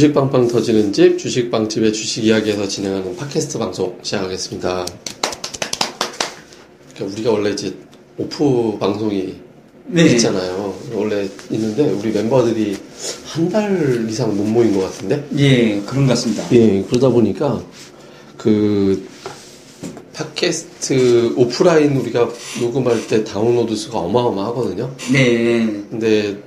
주식빵빵 터지는 집, 주식빵집의 주식 이야기에서 진행하는 팟캐스트 방송 시작하겠습니다. 그러니까 우리가 원래 이제 오프 방송이 네. 있잖아요. 원래 있는데 우리 멤버들이 한 달 이상 못 모인 것 같은데? 예, 그런 것 같습니다. 예, 그러다 보니까 그 팟캐스트 오프라인 우리가 녹음할 때 다운로드 수가 어마어마하거든요. 네. 근데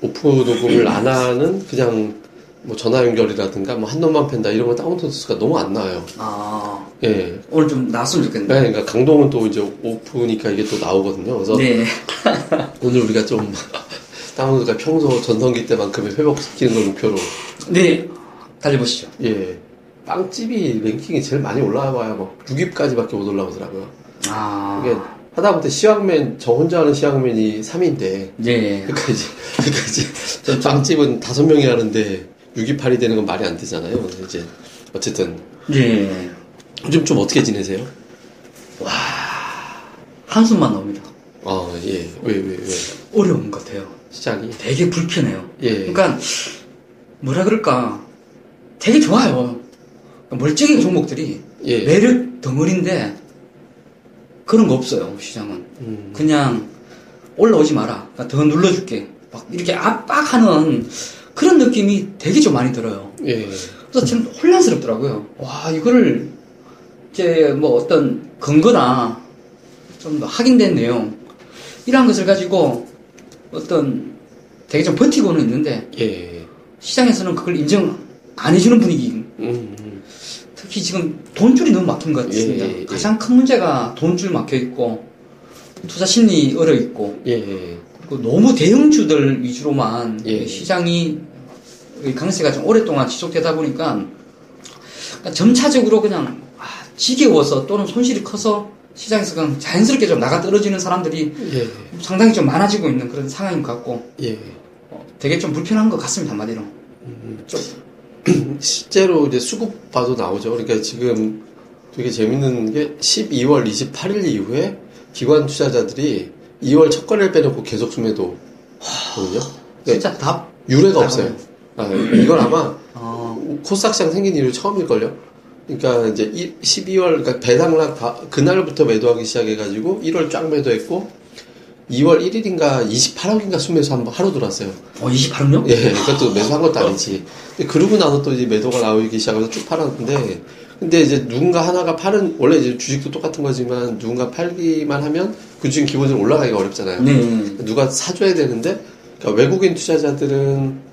오프 녹음을 안 하는 그냥 뭐 전화 연결이라든가 뭐 한 놈만 팬다 이런 거 다운로드 수가 너무 안 나와요. 아, 예. 오늘 좀 나왔으면 좋겠네요. 네, 그러니까 강동은 또 이제 오프니까 이게 또 나오거든요. 그래서 네. 오늘 우리가 좀 다운로드가 평소 전성기 때만큼의 회복시키는 걸 목표로 네. 달려보시죠. 예. 빵집이 랭킹이 제일 많이 올라와봐야 막 6위까지밖에 못 올라오더라고요. 아. 이게 하다못해 시황맨, 저 혼자 하는 시황맨이 3위인데, 네. 그러니까 이제, 그러니까 이제 빵집은 다섯 명이 하는데 6위, 8위 되는 건 말이 안 되잖아요. 이제, 어쨌든, 네. 요즘 좀 어떻게 지내세요? 한숨만 나옵니다. 아, 예. 왜, 왜, 왜? 어려운 것 같아요. 시장이? 되게 불편해요. 예. 그러니까, 뭐라 그럴까. 되게 좋아요. 멀쩡한 종목들이 예. 매력 덩어리인데, 그런 거 없어요, 시장은. 음, 그냥 올라오지 마라. 그러니까 더 눌러줄게. 막 이렇게 압박하는 그런 느낌이 되게 좀 많이 들어요. 예. 그래서 참 혼란스럽더라고요. 와, 이거를 이제 뭐 어떤 근거나 좀더 확인된 내용, 이러한 것을 가지고 어떤 되게 좀 버티고는 있는데 예. 시장에서는 그걸 인정 안 해주는 분위기. 음, 음. 특히 지금 돈줄이 너무 막힌 것 같습니다. 예, 예, 예. 가장 큰 문제가 돈줄 막혀 있고 투자 심리 얼어 있고 예, 예. 그리고 너무 대형주들 위주로만 예. 시장이 이 강세가 좀 오랫동안 지속되다 보니까 그러니까 점차적으로 그냥 아, 지겨워서 또는 손실이 커서 시장에서 그냥 자연스럽게 좀 나가 떨어지는 사람들이 예. 상당히 좀 많아지고 있는 그런 상황인 것 같고 예. 어, 되게 좀 불편한 것 같습니다 한마디로 음. 좀 실제로 이제 수급 봐도 나오죠. 그러니까 지금 되게 재밌는 게 12월 28일 이후에 기관 투자자들이 2월 첫 거래를 빼놓고 계속 수매도 거든요. 진짜 답 유례가 없어요. 아, 이건 아마 어, 코스닥 시장 생긴 이후 처음일걸요. 그러니까 이제 이- 12월 그러니까 배당락 다- 그날부터 매도하기 시작해가지고 1월 쫙 매도했고 2월 1일인가 28억인가 수매수 한번 하루 들어왔어요. 어 28요? 예, 그것도 매수한 것도 아니지. 근데 그러고 나서 또 이제 매도가 나오기 시작해서 쭉 팔았는데, 근데 이제 누군가 하나가 파는, 원래 이제 주식도 똑같은 거지만, 누군가 팔기만 하면 그 주식 기본적으로 올라가기가 어렵잖아요. 네. 누가 사줘야 되는데, 그러니까 외국인 투자자들은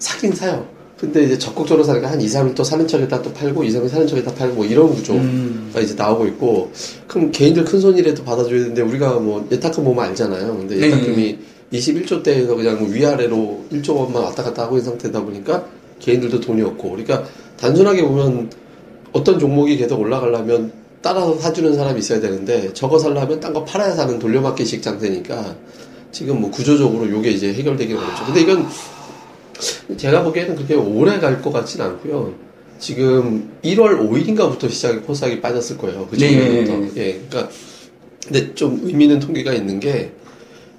사긴 사요. 근데 이제 적극적으로 사니까 한 2, 3일 또 사는 척에다 또 팔고, 2, 3일 사는 척에다 팔고, 뭐 이런 구조. 음, 가 이제 나오고 있고 그럼 개인들 큰 손이라도 받아줘야 되는데 우리가 뭐 예탁금 보면 알잖아요. 근데 네. 예탁금이 21조 대에서 그냥 위아래로 1조 원만 왔다 갔다 하고 있는 상태다 보니까 개인들도 돈이 없고 그러니까 단순하게 보면 어떤 종목이 계속 올라가려면 따라서 사주는 사람이 있어야 되는데 저거 살려면 딴 거 팔아야 사는 돌려막기식 장세니까 지금 뭐 구조적으로 요게 이제 해결되기는 어렵죠. 근데 이건 제가 보기에는 그렇게 오래 갈 것 같진 않고요. 지금 1월 5일인가부터 시작이 코스닥이 빠졌을 거예요. 그 네. 전부터. 예, 그러니까 근데 좀 의미 있는 통계가 있는 게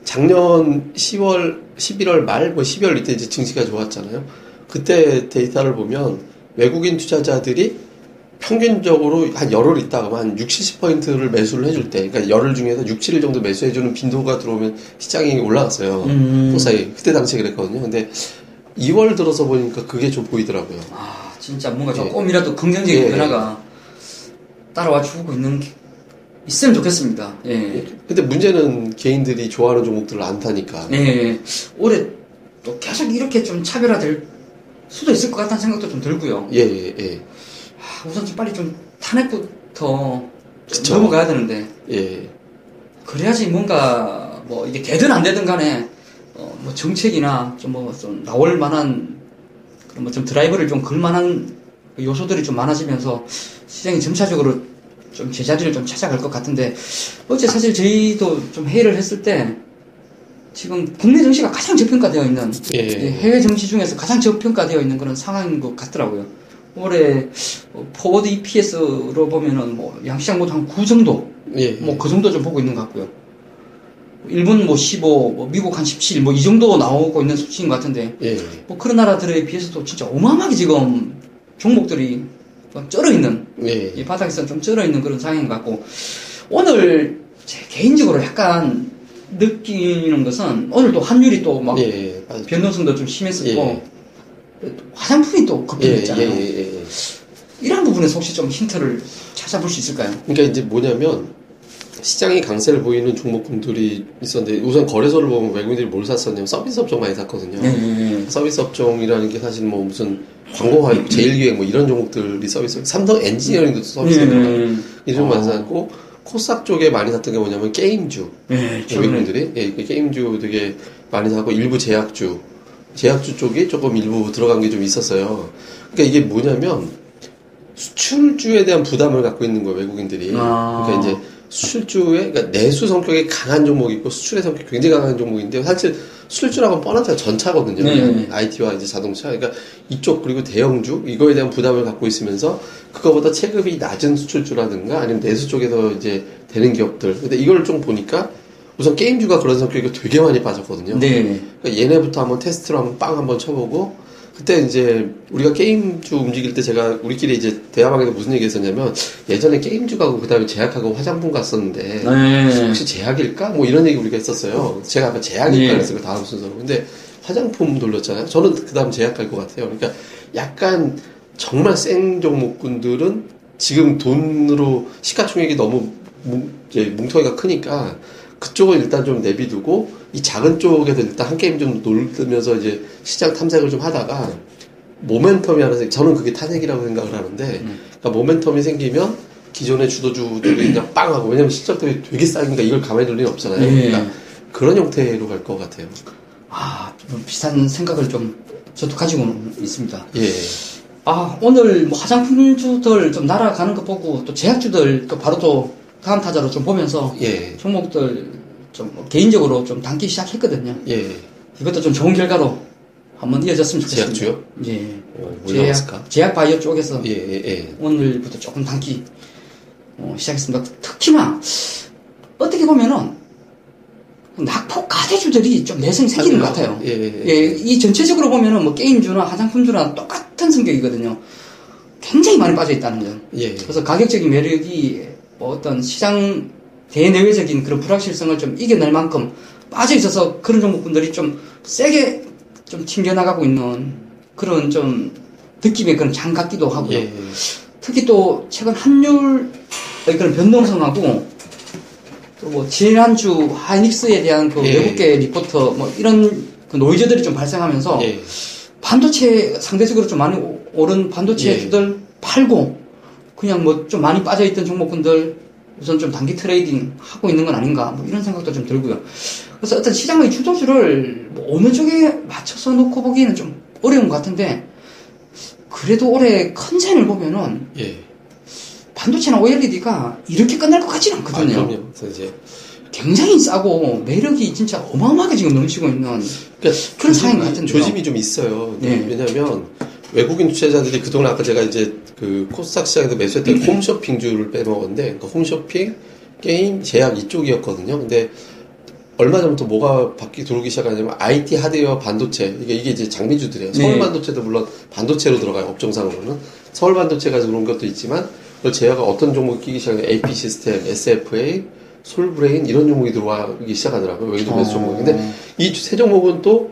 작년 10월, 11월 말, 뭐 12월 이때 이제 증시가 좋았잖아요. 그때 데이터를 보면 외국인 투자자들이 평균적으로 한 열흘 있다가 한 60, 70%를 매수를 해줄 때, 그러니까 열흘 중에서 6, 7일 정도 매수해주는 빈도가 들어오면 시장이 올라갔어요. 음. 코스닥이. 그때 당시에 그랬거든요. 근데 2월 들어서 보니까 그게 좀 보이더라고요. 아 진짜 뭔가 예. 조금이라도 긍정적인 예. 변화가 따라와 주고 있는 게 있으면 좋겠습니다. 예. 근데 문제는 개인들이 좋아하는 종목들을 안 타니까. 예. 올해 또 계속 이렇게 좀 차별화될 수도 있을 것 같다는 생각도 좀 들고요. 예, 예, 예. 아, 우선 좀 빨리 좀 탄핵부터 좀. 넘어가야 되는데 예. 그래야지 뭔가 뭐 이게 되든 안 되든 간에 어, 뭐 정책이나 좀 뭐 좀 나올 만한 그런 뭐 좀 드라이브를 좀 걸 만한 그 요소들이 좀 많아지면서 시장이 점차적으로 좀 제자리를 좀 찾아갈 것 같은데 어제 사실 저희도 좀 회의를 했을 때 지금 국내 증시가 가장 저평가되어 있는 예. 이 해외 증시 중에서 가장 저평가되어 있는 그런 상황인 것 같더라고요. 올해 어, forward EPS로 보면은 뭐 양시장 모두 한 9 정도 예. 뭐그 정도 좀 보고 있는 것 같고요. 일본 뭐 15, 뭐 미국 한 17, 뭐 이 정도 나오고 있는 수치인 것 같은데 예. 뭐 그런 나라들에 비해서도 진짜 어마어마하게 지금 종목들이 막 쩔어 있는 예. 이 바닥에서 좀 쩔어 있는 그런 상황인 것 같고 오늘 제 개인적으로 약간 느끼는 것은 오늘 또 환율이 또막 예. 변동성도 좀 심했었고 예. 화장품이 또 예, 급등했잖아요. 예, 예, 예. 이런 부분에서 혹시 좀 힌트를 찾아볼 수 있을까요? 그러니까 이제 뭐냐면 시장이 강세를 보이는 종목군들이 있었는데 우선 거래소를 보면 외국인들이 뭘 샀었냐면 서비스 업종 많이 샀거든요. 네. 서비스 업종이라는 게 사실 뭐 무슨 광고화, 제일기획 뭐 이런 종목들이 서비스, 삼성 엔지니어링도 서비스에 들어가요. 이런 많이 샀고 코스닥 쪽에 많이 샀던 게 뭐냐면 게임주. 네, 외국인들이 예, 그 게임주 되게 많이 사고 일부 제약주, 제약주 쪽이 조금 일부 들어간 게 좀 있었어요. 그러니까 이게 뭐냐면 수출주에 대한 부담을 갖고 있는 거예요 외국인들이. 아. 그러니까 이제 수출주에 그러니까 내수 성격이 강한 종목이 있고 수출의 성격이 굉장히 강한 종목인데 사실 수출주라고 뻔한 차가 전차거든요. 네. IT와 이제 자동차. 그러니까 이쪽 그리고 대형주 이거에 대한 부담을 갖고 있으면서 그거보다 체급이 낮은 수출주라든가 아니면 내수 쪽에서 이제 되는 기업들. 근데 이걸 좀 보니까 우선 게임주가 그런 성격이 되게 많이 빠졌거든요. 네. 그러니까 얘네부터 한번 테스트로 한번 빵 한번 쳐보고 그때 이제 우리가 게임주 움직일 때 제가 우리끼리 이제 대화방에서 무슨 얘기 했었냐면 예전에 게임주 가고 그다음에 제약하고 화장품 갔었는데 네. 혹시 제약일까? 뭐 이런 얘기 우리가 했었어요. 제가 아까 제약일까 예. 그랬어요. 그 다음 순서로. 근데 화장품 돌렸잖아요. 저는 그 다음 제약 갈것 같아요. 그러니까 약간 정말 센 종목군들은 지금 돈으로 시가총액이 너무 뭉, 이제 뭉텅이가 크니까 그쪽을 일단 좀 내비두고 이 작은 쪽에서 일단 한 게임 좀 놀면서 이제 시장 탐색을 좀 하다가 모멘텀이 하나 생 저는 그게 탄핵이라고 생각을 하는데 그러니까 모멘텀이 생기면 기존의 주도주들이 그냥 빵 하고 왜냐면 실적들이 되게 싸니까 이걸 가만히 둘 리는 없잖아요. 예. 그러니까 그런 형태로 갈 것 같아요. 아, 좀 비슷한 생각을 좀 저도 가지고 있습니다. 예. 아, 오늘 뭐 화장품주들 좀 날아가는 거 보고 또 제약주들 또 바로 또 다음 타자로 좀 보면서 예. 종목들 좀뭐 개인적으로 좀 담기 시작했거든요. 예. 이것도 좀 좋은 결과로 한번 이어졌으면 좋겠습니다. 제약주요? 예. 어, 뭐? 제약, 제약 바이오 쪽에서 예, 예, 예. 오늘부터 조금 담기 어, 시작했습니다. 특히나 어떻게 보면은 낙폭 가대주들이 좀 내성이 생기는 것 같아요. 예, 예, 예, 이 전체적으로 보면은 뭐 게임주나 화장품주나 똑같은 성격이거든요. 굉장히 많이 빠져 있다는 점. 예. 그래서 가격적인 매력이 뭐 어떤 시장 대내외적인 그런 불확실성을 좀 이겨낼 만큼 빠져 있어서 그런 종목분들이 좀 세게 좀 튕겨나가고 있는 그런 좀 느낌의 그런 장 같기도 하고요. 예. 특히 또 최근 환율의 그런 변동성하고 또 뭐 지난주 하이닉스에 대한 그 예. 외국계 리포트 뭐 이런 그 노이즈들이 좀 발생하면서 예. 반도체 상대적으로 좀 많이 오- 오른 반도체 예. 주들 팔고 그냥 뭐 좀 많이 빠져 있던 종목군들 우선 좀 단기 trading 하고 있는 건 아닌가 뭐 이런 생각도 좀 들고요. 그래서 어떤 시장의 주도주를 뭐 어느 쪽에 맞춰서 놓고 보기에는 좀 어려운 것 같은데 그래도 올해 컨센을 보면은 예. 반도체나 OLED가 이렇게 끝날 것 같지는 아, 않거든요. 그럼요. 그래서 이제 굉장히 싸고 매력이 진짜 어마어마하게 지금 넘치고 있는 그러니까 그런 조짐이- 같은데요. 조짐이 좀 있어요. 네. 왜냐하면 외국인 투자자들이 그동안 아까 제가 이제 그 코스닥 시장에서 매수했던 음. 홈쇼핑주를 빼먹었는데 그러니까 홈쇼핑, 게임, 제약 이쪽이었거든요. 근데 얼마 전부터 뭐가 바뀌 들어오기 시작하냐면 IT 하드웨어 반도체 이게 이게 이제 장비주들이에요. 서울 네. 반도체도 물론 반도체로 들어가요. 업종상으로는 서울 반도체가 들어온 것도 있지만 그 제약가 어떤 종목이 끼기 시작하면 AP 시스템, SFA, 솔브레인 이런 종목이 들어오기 시작하더라고요. 외국인 매수 어. 종목인데 이 세 종목은 또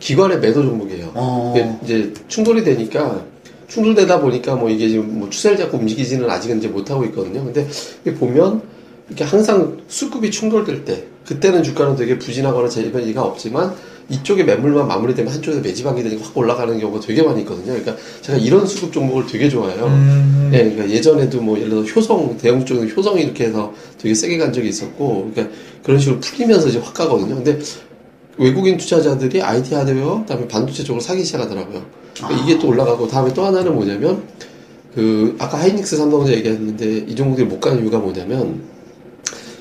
기관의 매도 종목이에요. 어. 이제 충돌이 되니까 충돌되다 보니까 뭐 이게 지금 뭐 추세를 잡고 움직이지는 아직은 이제 못하고 있거든요. 근데 보면 이렇게 항상 수급이 충돌될 때 그때는 주가는 되게 부진하거나 재미가 없지만 이쪽에 매물만 마무리되면 한쪽에서 매집하게 되니까 확 올라가는 경우가 되게 많이 있거든요. 그러니까 제가 이런 수급 종목을 되게 좋아해요. 음. 예, 그러니까 예전에도 뭐 예를 들어 효성 대형 쪽에서 효성이 이렇게 해서 되게 세게 간 적이 있었고, 그러니까 그런 식으로 풀리면서 이제 확 가거든요. 근데 외국인 투자자들이 IT 하드웨어, 그다음에 반도체 쪽으로 사기 시작하더라고요. 그러니까 이게 또 올라가고 다음에 또 하나는 뭐냐면 그 아까 하이닉스 삼성전자 얘기했는데 이 종목들이 못 가는 이유가 뭐냐면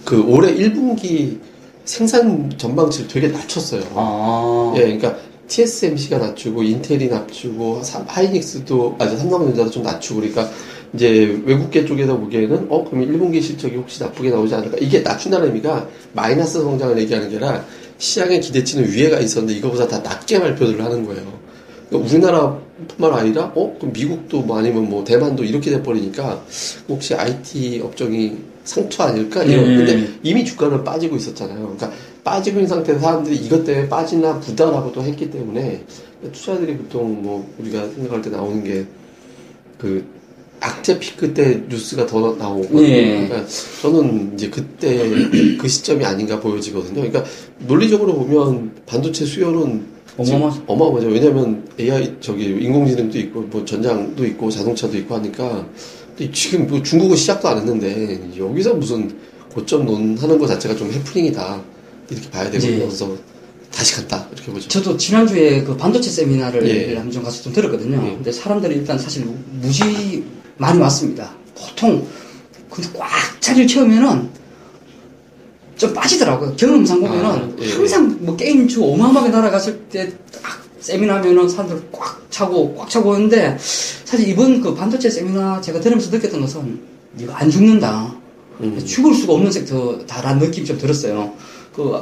그 올해 1분기 생산 전망치를 되게 낮췄어요. 아. 예, 그러니까 TSMC가 낮추고 인텔이 낮추고 삼- 하이닉스도 아니 삼성전자도 좀 낮추고 그러니까 이제 외국계 쪽에서 보기에는 어 그러면 일본계 실적이 혹시 나쁘게 나오지 않을까? 이게 낮춘다는 의미가 마이너스 성장을 얘기하는 게 아니라 시장의 기대치는 위에가 있었는데 이거보다 다 낮게 발표를 하는 거예요. 그러니까 우리나라뿐만 아니라 어 그럼 미국도 뭐 아니면 뭐 대만도 이렇게 돼버리니까 혹시 IT 업종이 상투 아닐까 이런 네. 근데 이미 주가는 빠지고 있었잖아요. 그러니까 빠지고 있는 상태에서 사람들이 이것 때문에 빠지나 부다라고도 했기 때문에 투자들이 보통 뭐 우리가 생각할 때 나오는 게 그 악재 피크 때 뉴스가 더 나오고 예. 그러니까 저는 이제 그때 그 시점이 아닌가 보여지거든요. 그러니까 논리적으로 보면 반도체 수요는 어마어마- 어마어마죠. 왜냐하면 AI 저기 인공지능도 있고 뭐 전장도 있고 자동차도 있고 하니까 지금 뭐 중국은 시작도 안 했는데 여기서 무슨 고점 논하는 것 자체가 좀 해프닝이다 이렇게 봐야 되거든요. 예. 그래서 다시 갔다 이렇게 보죠. 저도 지난주에 그 반도체 세미나를 예. 한번 좀 가서 좀 들었거든요. 예. 근데 사람들이 일단 사실 무지 많이 왔습니다. 보통 근데 꽉 자리를 채우면은 좀 빠지더라고요. 경험상 보면은 아, 예, 항상 뭐 게임주 어마어마하게 날아갔을 때 딱 세미나면은 사람들 꽉 차고 꽉 차고 오는데 사실 이번 그 반도체 세미나 제가 들으면서 느꼈던 것은 이거 안 죽는다. 음. 죽을 수가 없는 섹터다라는 느낌이 좀 들었어요. 그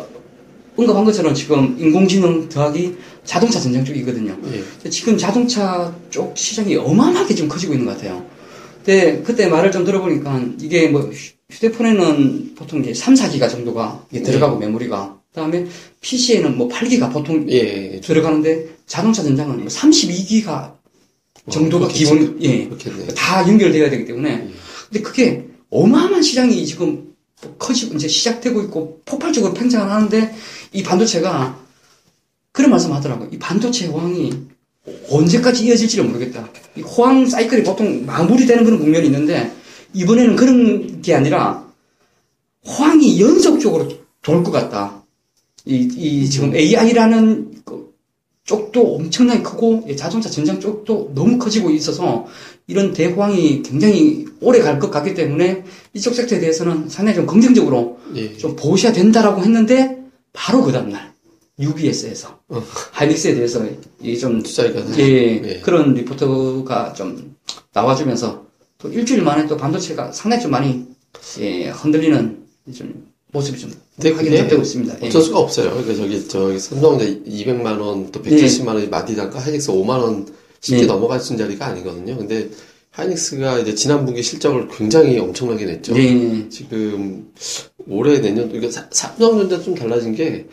언급한 것처럼 지금 인공지능 더하기 자동차 전장 쪽이거든요. 예. 지금 자동차 쪽 시장이 어마어마하게 좀 커지고 있는 것 같아요. 근데 그때 말을 좀 들어보니까 이게 뭐 휴- 휴대폰에는 보통 이제 3, 4기가 정도가 이게 들어가고 메모리가 그다음에 PC에는 뭐 8기가 보통 예. 들어가는데 자동차 전장은 뭐 32기가 정도가 어, 그렇게 기본 생- 예. 다 연결돼야 되기 때문에 근데 그게 어마어마한 시장이 지금 커지고 이제 시작되고 있고 폭발적으로 팽창을 하는데 이 반도체가 그런 말씀 하더라고요. 이 반도체 호황이 언제까지 이어질지를 모르겠다. 이 호황 사이클이 보통 마무리되는 그런 국면이 있는데 이번에는 그런 게 아니라 호황이 연속적으로 돌 것 같다. 이, 이 지금 AI라는 그 쪽도 엄청나게 크고 이 자동차 전장 쪽도 너무 커지고 있어서 이런 대호황이 굉장히 오래 갈 것 같기 때문에 이쪽 섹터에 대해서는 상당히 좀 긍정적으로 예. 좀 보셔야 된다라고 했는데 바로 그 다음날 UBS에서 어. 하이닉스에 대해서 이좀 투자가 예, 예. 그런 리포트가 좀 나와주면서 또 일주일 만에 또 반도체가 상당히 좀 많이 예, 흔들리는 좀 모습이 좀 근데 확인이 그게 되고 있습니다. 예. 어쩔 수가 없어요. 그러니까 저기 저기 삼성전자 200만 원, 또 170만 원이 마디다가 하이닉스 5만 원 쉽게 네. 넘어갈 수 있는 자리가 아니거든요. 근데 하이닉스가 이제 지난 분기 실적을 굉장히 엄청나게 냈죠. 네. 지금 올해 내년 그러니까 사- 삼성전자 좀 달라진 게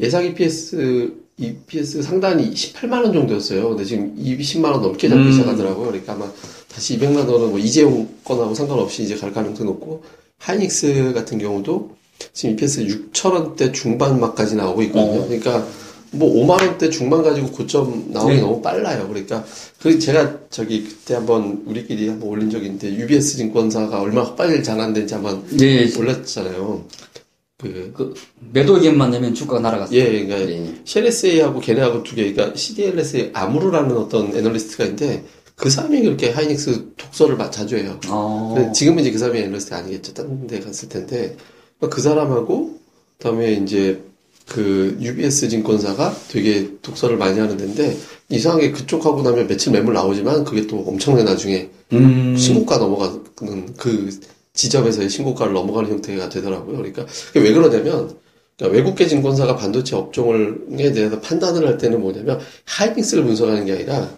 예상 EPS EPS 상단이 18만 원 정도였어요. 근데 지금 20만 원 넘게 잡기 음. 시작하더라고요. 그러니까 아마 다시 200만 원은 뭐 이재용 건하고 상관없이 이제 갈 가능성이 높고 하이닉스 같은 경우도 지금 EPS 6천 원대 중반 막까지 나오고 있거든요. 어. 그러니까 뭐 5만 원대 중반 가지고 고점 나오기 네. 너무 빨라요. 그러니까 그 제가 저기 그때 한번 우리끼리 한번 올린 적이 있는데 UBS 증권사가 얼마나 빨리 잘한는지 한번 네. 올렸잖아요. 그 그 매도 의견만 내면 주가가 날아갔어요. 예, 그러니까 네. CLSA하고 걔네하고 두 개, 그러니까 CDLSA 아무르라는 어떤 애널리스트가 있는데 그 사람이 그렇게 하이닉스 독서를 마- 자주 해요. 어. 근데 지금은 이제 그 사람이 애널리스트 아니겠죠. 딴데 갔을 텐데. 그러니까 그 사람하고, 그 다음에 이제 그 UBS 증권사가 되게 독서를 많이 하는 데인데, 이상하게 그쪽 하고 나면 며칠 매물 나오지만 그게 또 엄청나게 나중에 음. 신고가 넘어가는 그 지점에서의 신고가를 넘어가는 형태가 되더라고요. 그러니까 그게 왜 그러냐면, 그러니까 외국계 증권사가 반도체 업종에 대해서 판단을 할 때는 뭐냐면, 하이닉스를 분석하는 게 아니라,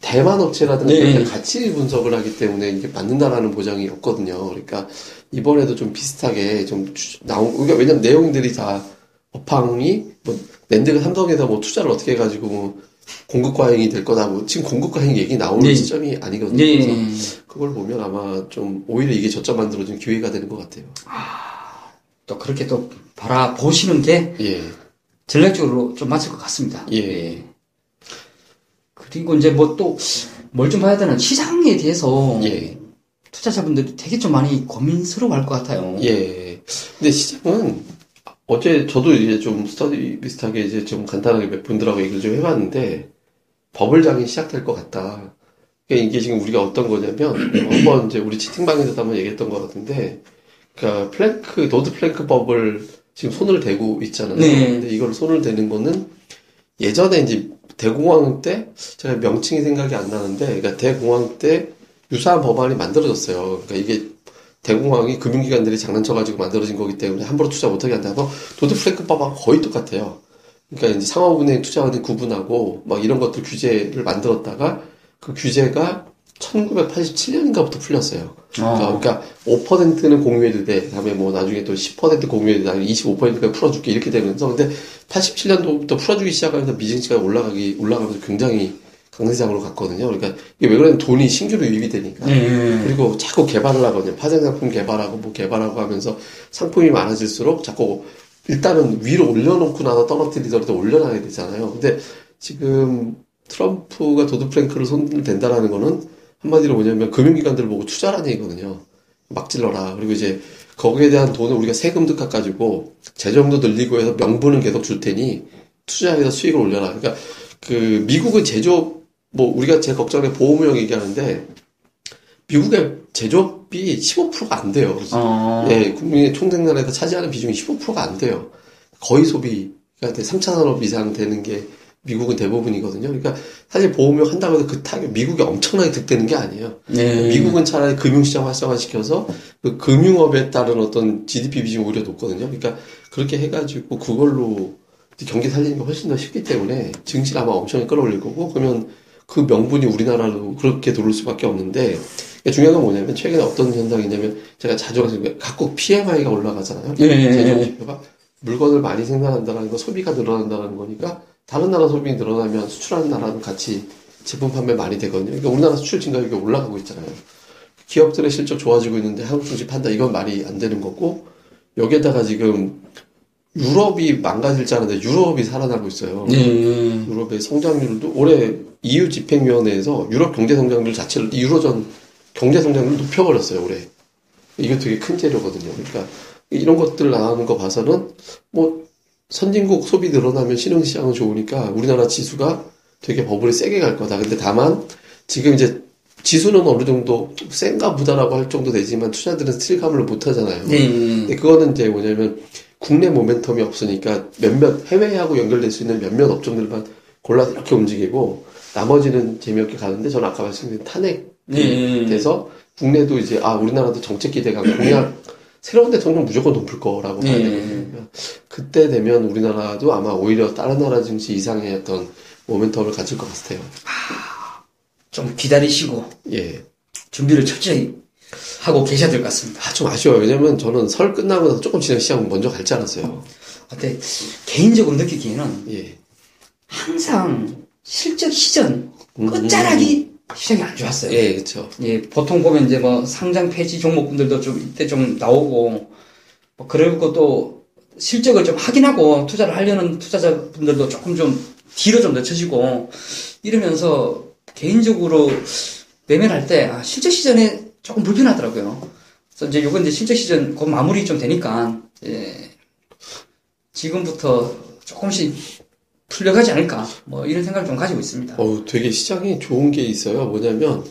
대만 업체라든가 네. 이렇게 같이 분석을 하기 때문에 이게 맞는다라는 보장이 없거든요. 그러니까 이번에도 좀 비슷하게 좀 주- 나온, 그러니까 왜냐면 내용들이 다 업황이 뭐 랜드가 삼성에서 뭐 투자를 어떻게 해가지고 뭐 공급 과잉이 될 거다 뭐 지금 공급 과잉 얘기 나오는 네. 시점이 아니거든요. 네. 그래서 그걸 보면 아마 좀 오히려 이게 저점 만들어주는 기회가 되는 것 같아요. 또 그렇게 또 바라보시는 게 예, 전략적으로 좀 맞을 것 같습니다. 예. 그리고 이제 뭐 또 뭘 좀 봐야 되는 시장에 대해서 예. 투자자분들이 되게 좀 많이 고민스러워 할 것 같아요. 예. 근데 시장은 어제 저도 이제 좀 스터디 비슷하게 이제 좀 간단하게 몇 분들하고 얘기를 좀 해봤는데 버블장이 시작될 것 같다. 그러니까 이게 지금 우리가 어떤 거냐면 어, 한번 이제 우리 채팅방에서도 한번 얘기했던 것 같은데 그러니까 프랭크 도드 프랭크법을 지금 손을 대고 있잖아요. 네. 근데 이걸 손을 대는 거는 예전에 이제 대공황 때 제가 명칭이 생각이 안 나는데 그러니까 대공황 때 유사한 법안이 만들어졌어요. 그러니까 이게 대공황이 금융기관들이 장난쳐가지고 만들어진 거기 때문에 함부로 투자 못하게 한다고 도드 프랭크법하고 거의 똑같아요. 그러니까 이제 상업은행 투자은행 구분하고 막 이런 것들 규제를 만들었다가 그 규제가 1987년인가부터 풀렸어요. 어. 그러니까 5%는 공유해도 돼. 다음에 뭐 나중에 또 10% 공유해도 돼. 25%까지 풀어줄게. 이렇게 되면서. 근데 87년도부터 풀어주기 시작하면서 미증시가 올라가기, 올라가면서 굉장히 강세장으로 갔거든요. 그러니까 이게 왜 그러냐면 돈이 신규로 유입이 되니까. 네. 그리고 자꾸 개발을 하거든요. 파생상품 개발하고 뭐 개발하고 하면서 상품이 많아질수록 자꾸 일단은 위로 올려놓고 나서 떨어뜨리더라도 올려놔야 되잖아요. 근데 지금 트럼프가 도드 프랭크를 손댄다라는 거는 한마디로 뭐냐면 금융기관들을 보고 투자라는 얘기거든요. 막 질러라. 그리고 이제 거기에 대한 돈을 우리가 세금도 깎아주고 재정도 늘리고 해서 명분은 계속 줄 테니 투자해서 수익을 올려라. 그러니까 그 미국은 제조업 뭐 우리가 제 걱정에 보호무역 얘기하는데 미국의 제조업이 15%가 안 돼요. 어. 예, 국민의 총생산에서 차지하는 비중이 15%가 안 돼요. 거의 소비가 3차 산업 이상 되는 게 미국은 대부분이거든요. 그러니까 사실 보험료 한다고 해서 그 타격 미국이 엄청나게 득되는 게 아니에요. 네. 미국은 차라리 금융시장 활성화시켜서 그 금융업에 따른 어떤 GDP 비중이 오히려 높거든요. 그러니까 그렇게 해가지고 그걸로 경기 살리는 게 훨씬 더 쉽기 때문에 증시를 아마 엄청 끌어올릴 거고 그러면 그 명분이 우리나라로 그렇게 들어올 수밖에 없는데 중요한 건 뭐냐면 최근에 어떤 현상이냐면 제가 자주 하는 게 각국 PMI가 올라가잖아요. 예, 예, 예. 제조업 지표가 물건을 많이 생산한다는 거 소비가 늘어난다는 거니까 다른 나라 소비 늘어나면 수출하는 나라는 같이 제품 판매 많이 되거든요. 그러니까 우리나라 수출 증가율이 올라가고 있잖아요. 기업들의 실적 좋아지고 있는데 한국 증시 판다 이건 말이 안 되는 거고 여기에다가 지금 유럽이 망가질 줄 알았는데 유럽이 살아나고 있어요. 네. 유럽의 성장률도 올해 EU 집행위원회에서 유럽 경제 성장률 자체를 유로전 경제 성장률을 높여버렸어요 올해. 이게 되게 큰 재료거든요. 그러니까 이런 것들 나오는 거 봐서는 뭐 선진국 소비 늘어나면 신흥시장은 좋으니까 우리나라 지수가 되게 버블이 세게 갈 거다. 근데 다만 지금 이제 지수는 어느 정도 센가 보다라고 할 정도 되지만 투자들은 스틸감을 못 하잖아요. 네. 근데 그거는 이제 뭐냐면 국내 모멘텀이 없으니까 몇몇 해외하고 연결될 수 있는 몇몇 업종들만 골라서 이렇게 움직이고 나머지는 재미없게 가는데 저는 아까 말씀드린 탄핵 네. 돼서 국내도 이제 아 우리나라도 정책 기대감 공약 새로운 대통령 무조건 높을 거라고 봐야 네. 되거든요. 그때 되면 우리나라도 아마 오히려 다른 나라 증시 이상의 어떤 모멘텀을 가질 것 같아요. 좀 기다리시고 예. 준비를 철저히 하고 계셔야 될 것 같습니다. 아, 좀 아쉬워요. 왜냐면 저는 설 끝나고 나서 조금 지난 시장 먼저 갈줄 알았어요. 근데 개인적으로 느끼기에는 예. 항상 실적 시전 음. 끝자락이 시장이 안 좋았어요. 예, 그쵸. 예, 보통 보면 이제 뭐 상장 폐지 종목분들도 좀 이때 좀 나오고 뭐 그리고 또 실적을 좀 확인하고 투자를 하려는 투자자분들도 조금 좀 뒤로 좀 늦춰지고 이러면서 개인적으로 매매를 할때 아, 실적 시전에 조금 불편하더라고요. 그래서 이제 요건 이제 실적 시전 곧 마무리 좀 되니까 예, 지금부터 조금씩 풀려가지 않을까 뭐 이런 생각을 좀 가지고 있습니다. 어, 되게 시장이 좋은 게 있어요. 뭐냐면,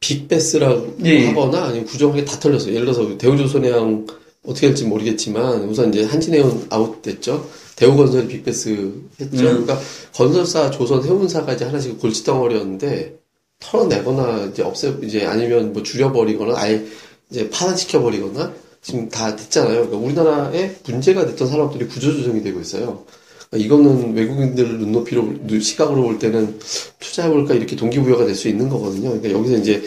빅베스라고 예. 하거나 아니면 구정하게 다 털렸어요. 예를 들어서 대우조선해양 어떻게 할지 모르겠지만, 우선 이제 한진해운 아웃됐죠. 대우건설이 빅베스 했죠. 음. 그러니까 건설사, 조선, 해운사가 이제 하나씩 골칫덩어리였는데, 털어내거나 이제 없애, 이제 아니면 뭐 줄여버리거나 아예 이제 파산시켜 버리거나 지금 다 됐잖아요. 그러니까 우리나라에 문제가 됐던 사람들이 구조조정이 되고 있어요. 그러니까 이거는 외국인들 눈높이로, 눈- 시각으로 볼 때는 투자해볼까 이렇게 동기부여가 될 수 있는 거거든요. 그러니까 여기서 이제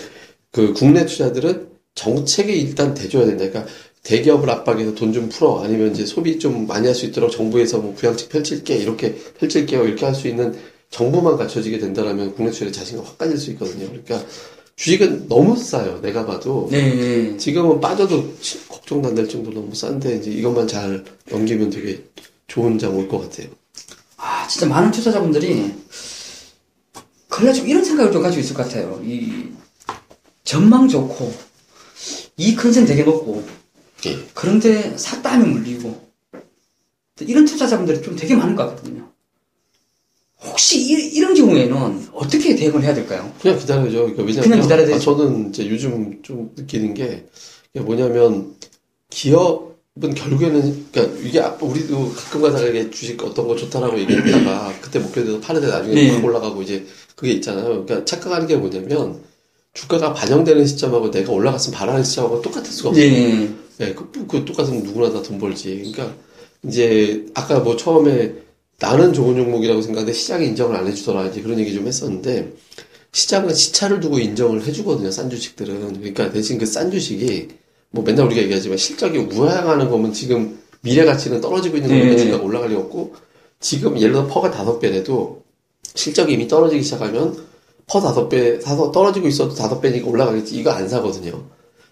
그 국내 투자들은 정책에 일단 대줘야 된다. 그러니까 대기업을 압박해서 돈 좀 풀어. 아니면 이제 소비 좀 많이 할 수 있도록 정부에서 뭐 부양책 펼칠게. 이렇게 펼칠게요. 이렇게 할 수 있는 정부만 갖춰지게 된다라면 국내 투자의 자신감 확 가질 수 있거든요. 그러니까 주식은 너무 싸요. 내가 봐도. 네, 네. 지금은 빠져도 치- 걱정도 안 될 정도로 너무 싼데 이제 이것만 잘 넘기면 되게 좋은 장 올 것 같아요. 아, 진짜 많은 투자자분들이 근래 좀 이런 생각을 좀 가지고 있을 것 같아요. 이 전망 좋고 이 컨센 되게 높고 예. 그런데 샀다 하면 물리고 이런 투자자분들이 좀 되게 많은 것 같거든요. 혹시 이, 런 경우에는 어떻게 대응을 해야 될까요? 그냥 기다려죠. 그러니까 왜냐면 그냥 기다려야 아, 되죠. 저는 이제 요즘 좀 느끼는 게 뭐냐면 기업은 결국에는 그러니까 이게 아- 우리도 가끔 가다가 이게 주식 어떤 거 좋다라고 얘기했다가 그때 목표돼서 파는데 나중에 네. 확 올라가고 이제 그게 있잖아요. 그러니까 착각하는 게 뭐냐면 주가가 반영되는 시점하고 내가 올라갔으면 바라는 시점하고 똑같을 수가 없어요. 예. 예, 그, 그 똑같으면 누구나 다 돈 벌지. 그러니까 이제 아까 뭐 처음에 나는 좋은 종목이라고 생각하는데 시장이 인정을 안 해주더라 이제 그런 얘기 좀 했었는데 시장은 시차를 두고 인정을 해주거든요. 싼 주식들은. 그러니까 대신 그 싼 주식이 뭐 맨날 우리가 얘기하지만 실적이 우하향하는 거면 지금 미래 가치는 떨어지고 있는 거면 네. 주가가 올라갈 리 없고 지금 예를 들어 PER가 다섯 배래도 실적이 이미 떨어지기 시작하면 PER 다섯 배 사서 떨어지고 있어도 다섯 배니까 올라가겠지. 이거 안 사거든요.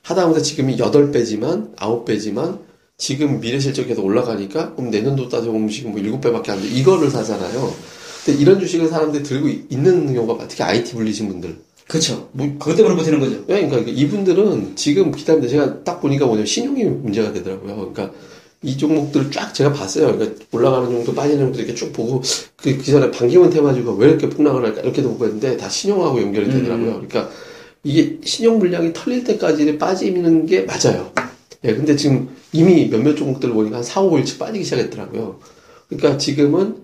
하다못해 지금이 여덟 배지만 아홉 배지만 지금 미래 실적이 계속 올라가니까 그럼 내년도 따져보면 지금 뭐 일곱 배밖에 안 돼. 이거를 사잖아요. 근데 이런 주식을 사람들이 들고 이- 있는 경우가 많아요. 특히 IT 불리신 분들. 그쵸. 뭐 그것 때문에 버티는 거죠. 왜? 그러니까 이분들은 지금 기다리는데 제가 딱 보니까 뭐냐면 신용이 문제가 되더라고요. 그러니까 이 종목들을 쫙 제가 봤어요. 그러니까 올라가는 종목도 빠지는 종목도 이렇게 쭉 보고 그, 그 전에 반기문 테마주가 왜 이렇게 폭락을 할까 이렇게도 보고 했는데 다 신용하고 연결이 되더라고요. 그러니까 이게 신용 물량이 털릴 때까지 빠지는 게 맞아요. 예, 근데 지금 이미 몇몇 종목들을 보니까 한 4, 5일치 빠지기 시작했더라고요. 그러니까 지금은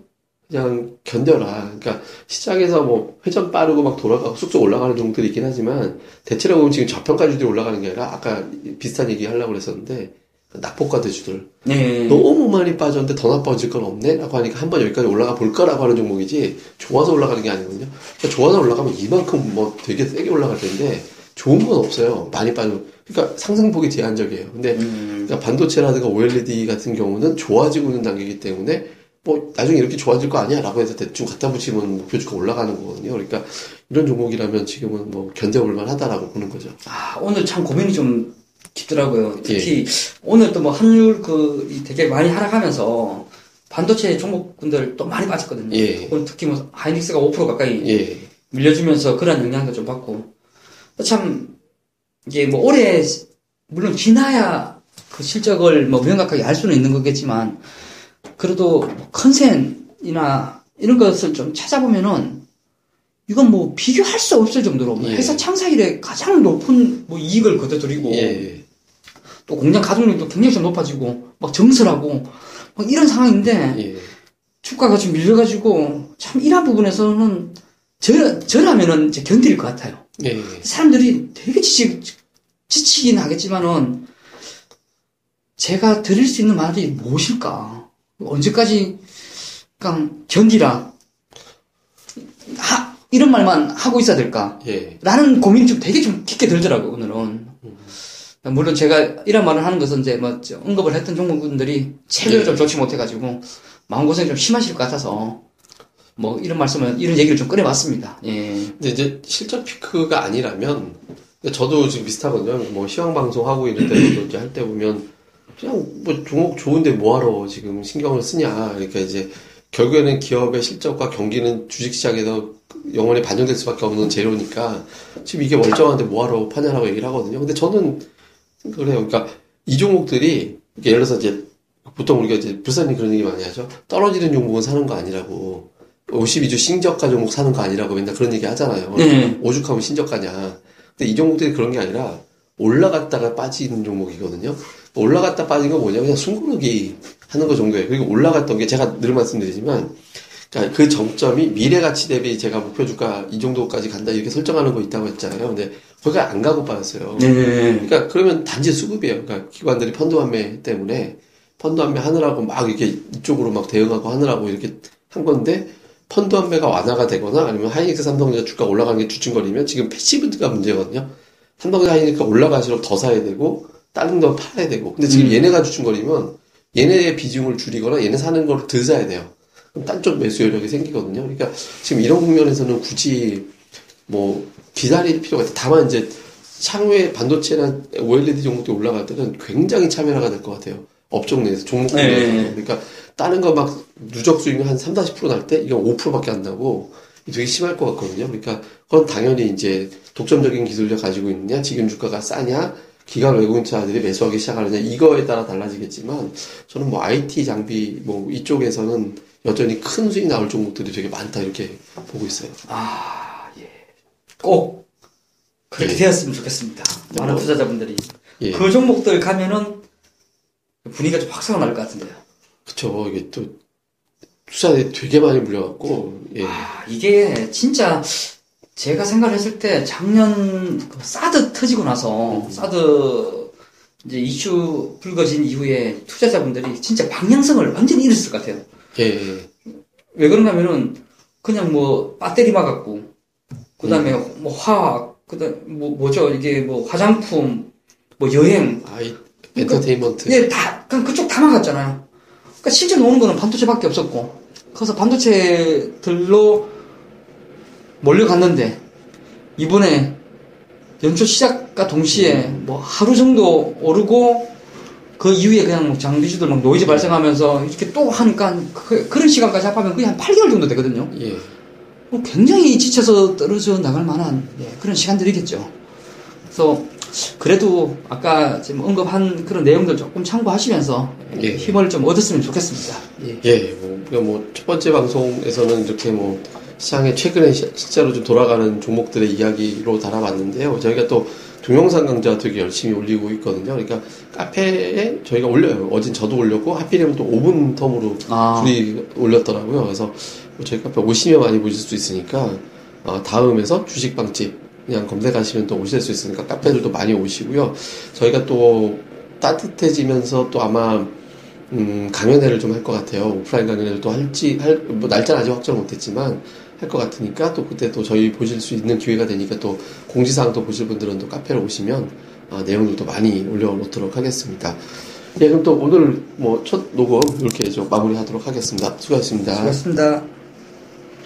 그냥 견뎌라. 그러니까 시장에서 뭐 회전 빠르고 막 돌아가고 쑥쑥 올라가는 종목들이 있긴 하지만 대체로 보면 지금 저평가주들이 올라가는 게 아니라 아까 비슷한 얘기 하려고 그랬었는데 낙폭과 대주들 네. 너무 많이 빠졌는데 더 나빠질 건 없네? 라고 하니까 한번 여기까지 올라가 볼 거라고 하는 종목이지 좋아서 올라가는 게 아니거든요. 그러니까 좋아서 올라가면 이만큼 뭐 되게 세게 올라갈 텐데 좋은 건 없어요. 많이 빠져. 그러니까 상승폭이 제한적이에요. 근데 음. 그러니까 반도체라든가 OLED 같은 경우는 좋아지고 있는 단계이기 때문에 뭐 나중에 이렇게 좋아질 거 아니야 라고 해서 대충 갖다 붙이면 목표주가 올라가는 거거든요. 그러니까 이런 종목이라면 지금은 뭐 견뎌볼 만하다라고 보는 거죠. 아, 오늘 참 고민이 좀 깊더라고요. 예. 특히 오늘 또 뭐 환율 그이 되게 많이 하락하면서 반도체 종목군들 또 많이 빠졌거든요. 예. 오늘 특히 뭐 하이닉스가 5% 가까이 예. 밀려주면서 그런 영향도 좀 받고 참 이게 뭐 올해 물론 지나야 그 실적을 뭐 명확하게 알 수는 있는 거겠지만 그래도 뭐 컨센이나 이런 것을 좀 찾아보면은 이건 뭐 비교할 수 없을 정도로 뭐 예. 회사 창사 이래 가장 높은 뭐 이익을 거둬들이고 예. 또 공장 가동률도 굉장히 좀 높아지고 막 정설하고 막 이런 상황인데 예. 주가가 좀 밀려가지고 참 이런 부분에서는 저, 저라면은 이제 견딜 것 같아요. 예. 사람들이 되게 지치, 지치긴 하겠지만은 제가 드릴 수 있는 말이 무엇일까? 언제까지 그냥 견디라. 하, 이런 말만 하고 있어야 될까? 예. 라는 고민이 좀 되게 좀 깊게 들더라고요, 오늘은. 물론 제가 이런 말을 하는 것은 이제 뭐저 언급을 했던 종목분들이 체력이 예. 좀 좋지 못해가지고 마음고생이 좀 심하실 것 같아서 뭐 이런 말씀을, 이런 얘기를 좀 꺼내봤습니다. 예. 근데 이제 실적 피크가 아니라면 저도 지금 비슷하거든요. 뭐 시황 방송 하고 이런 데도 이제 할 때 보면 그냥 뭐 종목 좋은데 뭐하러 지금 신경을 쓰냐. 그러니까 이제 결국에는 기업의 실적과 경기는 주식시장에서 영원히 반영될 수밖에 없는 재료니까 지금 이게 멀쩡한데 뭐하러 파냐라고 얘기를 하거든요. 근데 저는 그래요. 그러니까 이 종목들이 예를 들어서 이제 보통 우리가 이제 불사님 그런 얘기 많이 하죠. 떨어지는 종목은 사는 거 아니라고. 52주 신저가 종목 사는 거 아니라고 맨날 그런 얘기 하잖아요. 네. 오죽하면 신저가냐. 근데 이 종목들이 그런 게 아니라 올라갔다가 빠지는 종목이거든요. 올라갔다 빠진 건 뭐냐. 그냥 숨고르기 하는 거 정도예요. 그리고 올라갔던 게 제가 늘 말씀드리지만 그러니까 그 정점이 미래 가치 대비 제가 목표 주가 이 정도까지 간다 이렇게 설정하는 거 있다고 했잖아요. 근데 거기가 안 가고 빠졌어요. 네. 그러니까 그러면 단지 수급이에요. 그러니까 기관들이 펀드 환매 때문에 펀드 환매 하느라고 막 이렇게 이쪽으로 막 대응하고 하느라고 이렇게 한 건데 펀드 환매가 완화가 되거나 아니면 하이닉스 삼성전자 주가 올라가는 게 주춤거리면 지금 passive가 문제거든요. 삼성전자 하이닉스가 올라갈수록 더 사야 되고 다른 거 팔아야 되고 근데 지금 얘네가 주춤거리면 얘네의 비중을 줄이거나 얘네 사는 걸덜 사야 돼요. 그럼 딴 쪽 매수 여력이 생기거든요. 그러니까 지금 이런 국면에서는 굳이 뭐 기다릴 필요가 있다. 다만 이제 향후에 반도체나 OLED 종목도 올라갈 때는 굉장히 차별화가 될 것 같아요. 업종 내에서 종목 네. 내에서. 그러니까 다른 거 막 누적 수익이 한 3, 40%날 때 이건 5%밖에 안 나고 되게 심할 것 같거든요. 그러니까 그건 당연히 이제 독점적인 기술력 가지고 있느냐, 지금 주가가 싸냐, 기관 외국인차들이 매수하기 시작하느냐 이거에 따라 달라지겠지만 저는 뭐 IT 장비 뭐 이쪽에서는 여전히 큰 수익 나올 종목들이 되게 많다 이렇게 보고 있어요. 아, 예. 꼭 그렇게 예. 되었으면 좋겠습니다. 많은 뭐, 투자자분들이. 예. 그 종목들 가면은 분위기가 좀 확산이 날것 같은데요. 그쵸. 이게 또, 투자에 되게 많이 물려갖고, 예. 아, 이게 진짜 제가 생각을 했을 때 작년 그 사드 터지고 나서 사드 이제 이슈 불거진 이후에 투자자분들이 진짜 방향성을 완전히 잃었을 것 같아요. 예, 예. 왜 그런가 하면은 그냥 뭐 배터리 막았고 그다음에 뭐 화학 그다음 뭐 뭐죠 이게 뭐 화장품 뭐 여행 아이, 엔터테인먼트. 예, 다, 그냥 그쪽 다 막았잖아요. 그러니까 실제 노는 거는 반도체밖에 없었고. 그래서 반도체들로 몰려갔는데, 이번에 연초 시작과 동시에 뭐 하루 정도 오르고, 그 이후에 그냥 뭐 장비주들 막 노이즈 발생하면서 이렇게 또 하니까 그, 런 시간까지 합하면 거의 한 8개월 정도 되거든요. 예. 뭐 굉장히 지쳐서 떨어져 나갈 만한 예, 그런 시간들이겠죠. 그래서 그래도 아까 지금 언급한 그런 내용들 조금 참고하시면서 예. 힘을 좀 얻었으면 좋겠습니다. 예. 예, 뭐, 우리가 뭐, 첫 번째 방송에서는 이렇게 뭐, 시장에 최근에 시- 실제로 좀 돌아가는 종목들의 이야기로 달아봤는데요. 저희가 또 동영상 강좌 되게 열심히 올리고 있거든요. 그러니까 카페에 저희가 올려요. 어진 저도 올렸고, 하필이면 또 5분 텀으로 아. 둘이 올렸더라고요. 그래서 뭐 저희 카페 오시면 많이 보실 수 있으니까, 어, 다음에서 주식빵집 그냥 검색하시면 또 오실 수 있으니까 카페들도 많이 오시고요. 저희가 또 따뜻해지면서 또 아마 음, 강연회를 좀 할 것 같아요. 오프라인 강연회를 또 할지, 할, 뭐, 날짜는 아직 확정 못했지만, 할 것 같으니까, 또 그때 또 저희 보실 수 있는 기회가 되니까 또 공지사항 또 보실 분들은 또 카페로 오시면, 아, 내용들도 많이 올려놓도록 하겠습니다. 예, 그럼 또 오늘 뭐 첫 녹음 이렇게 좀 마무리 하도록 하겠습니다. 수고하셨습니다. 수고하셨습니다.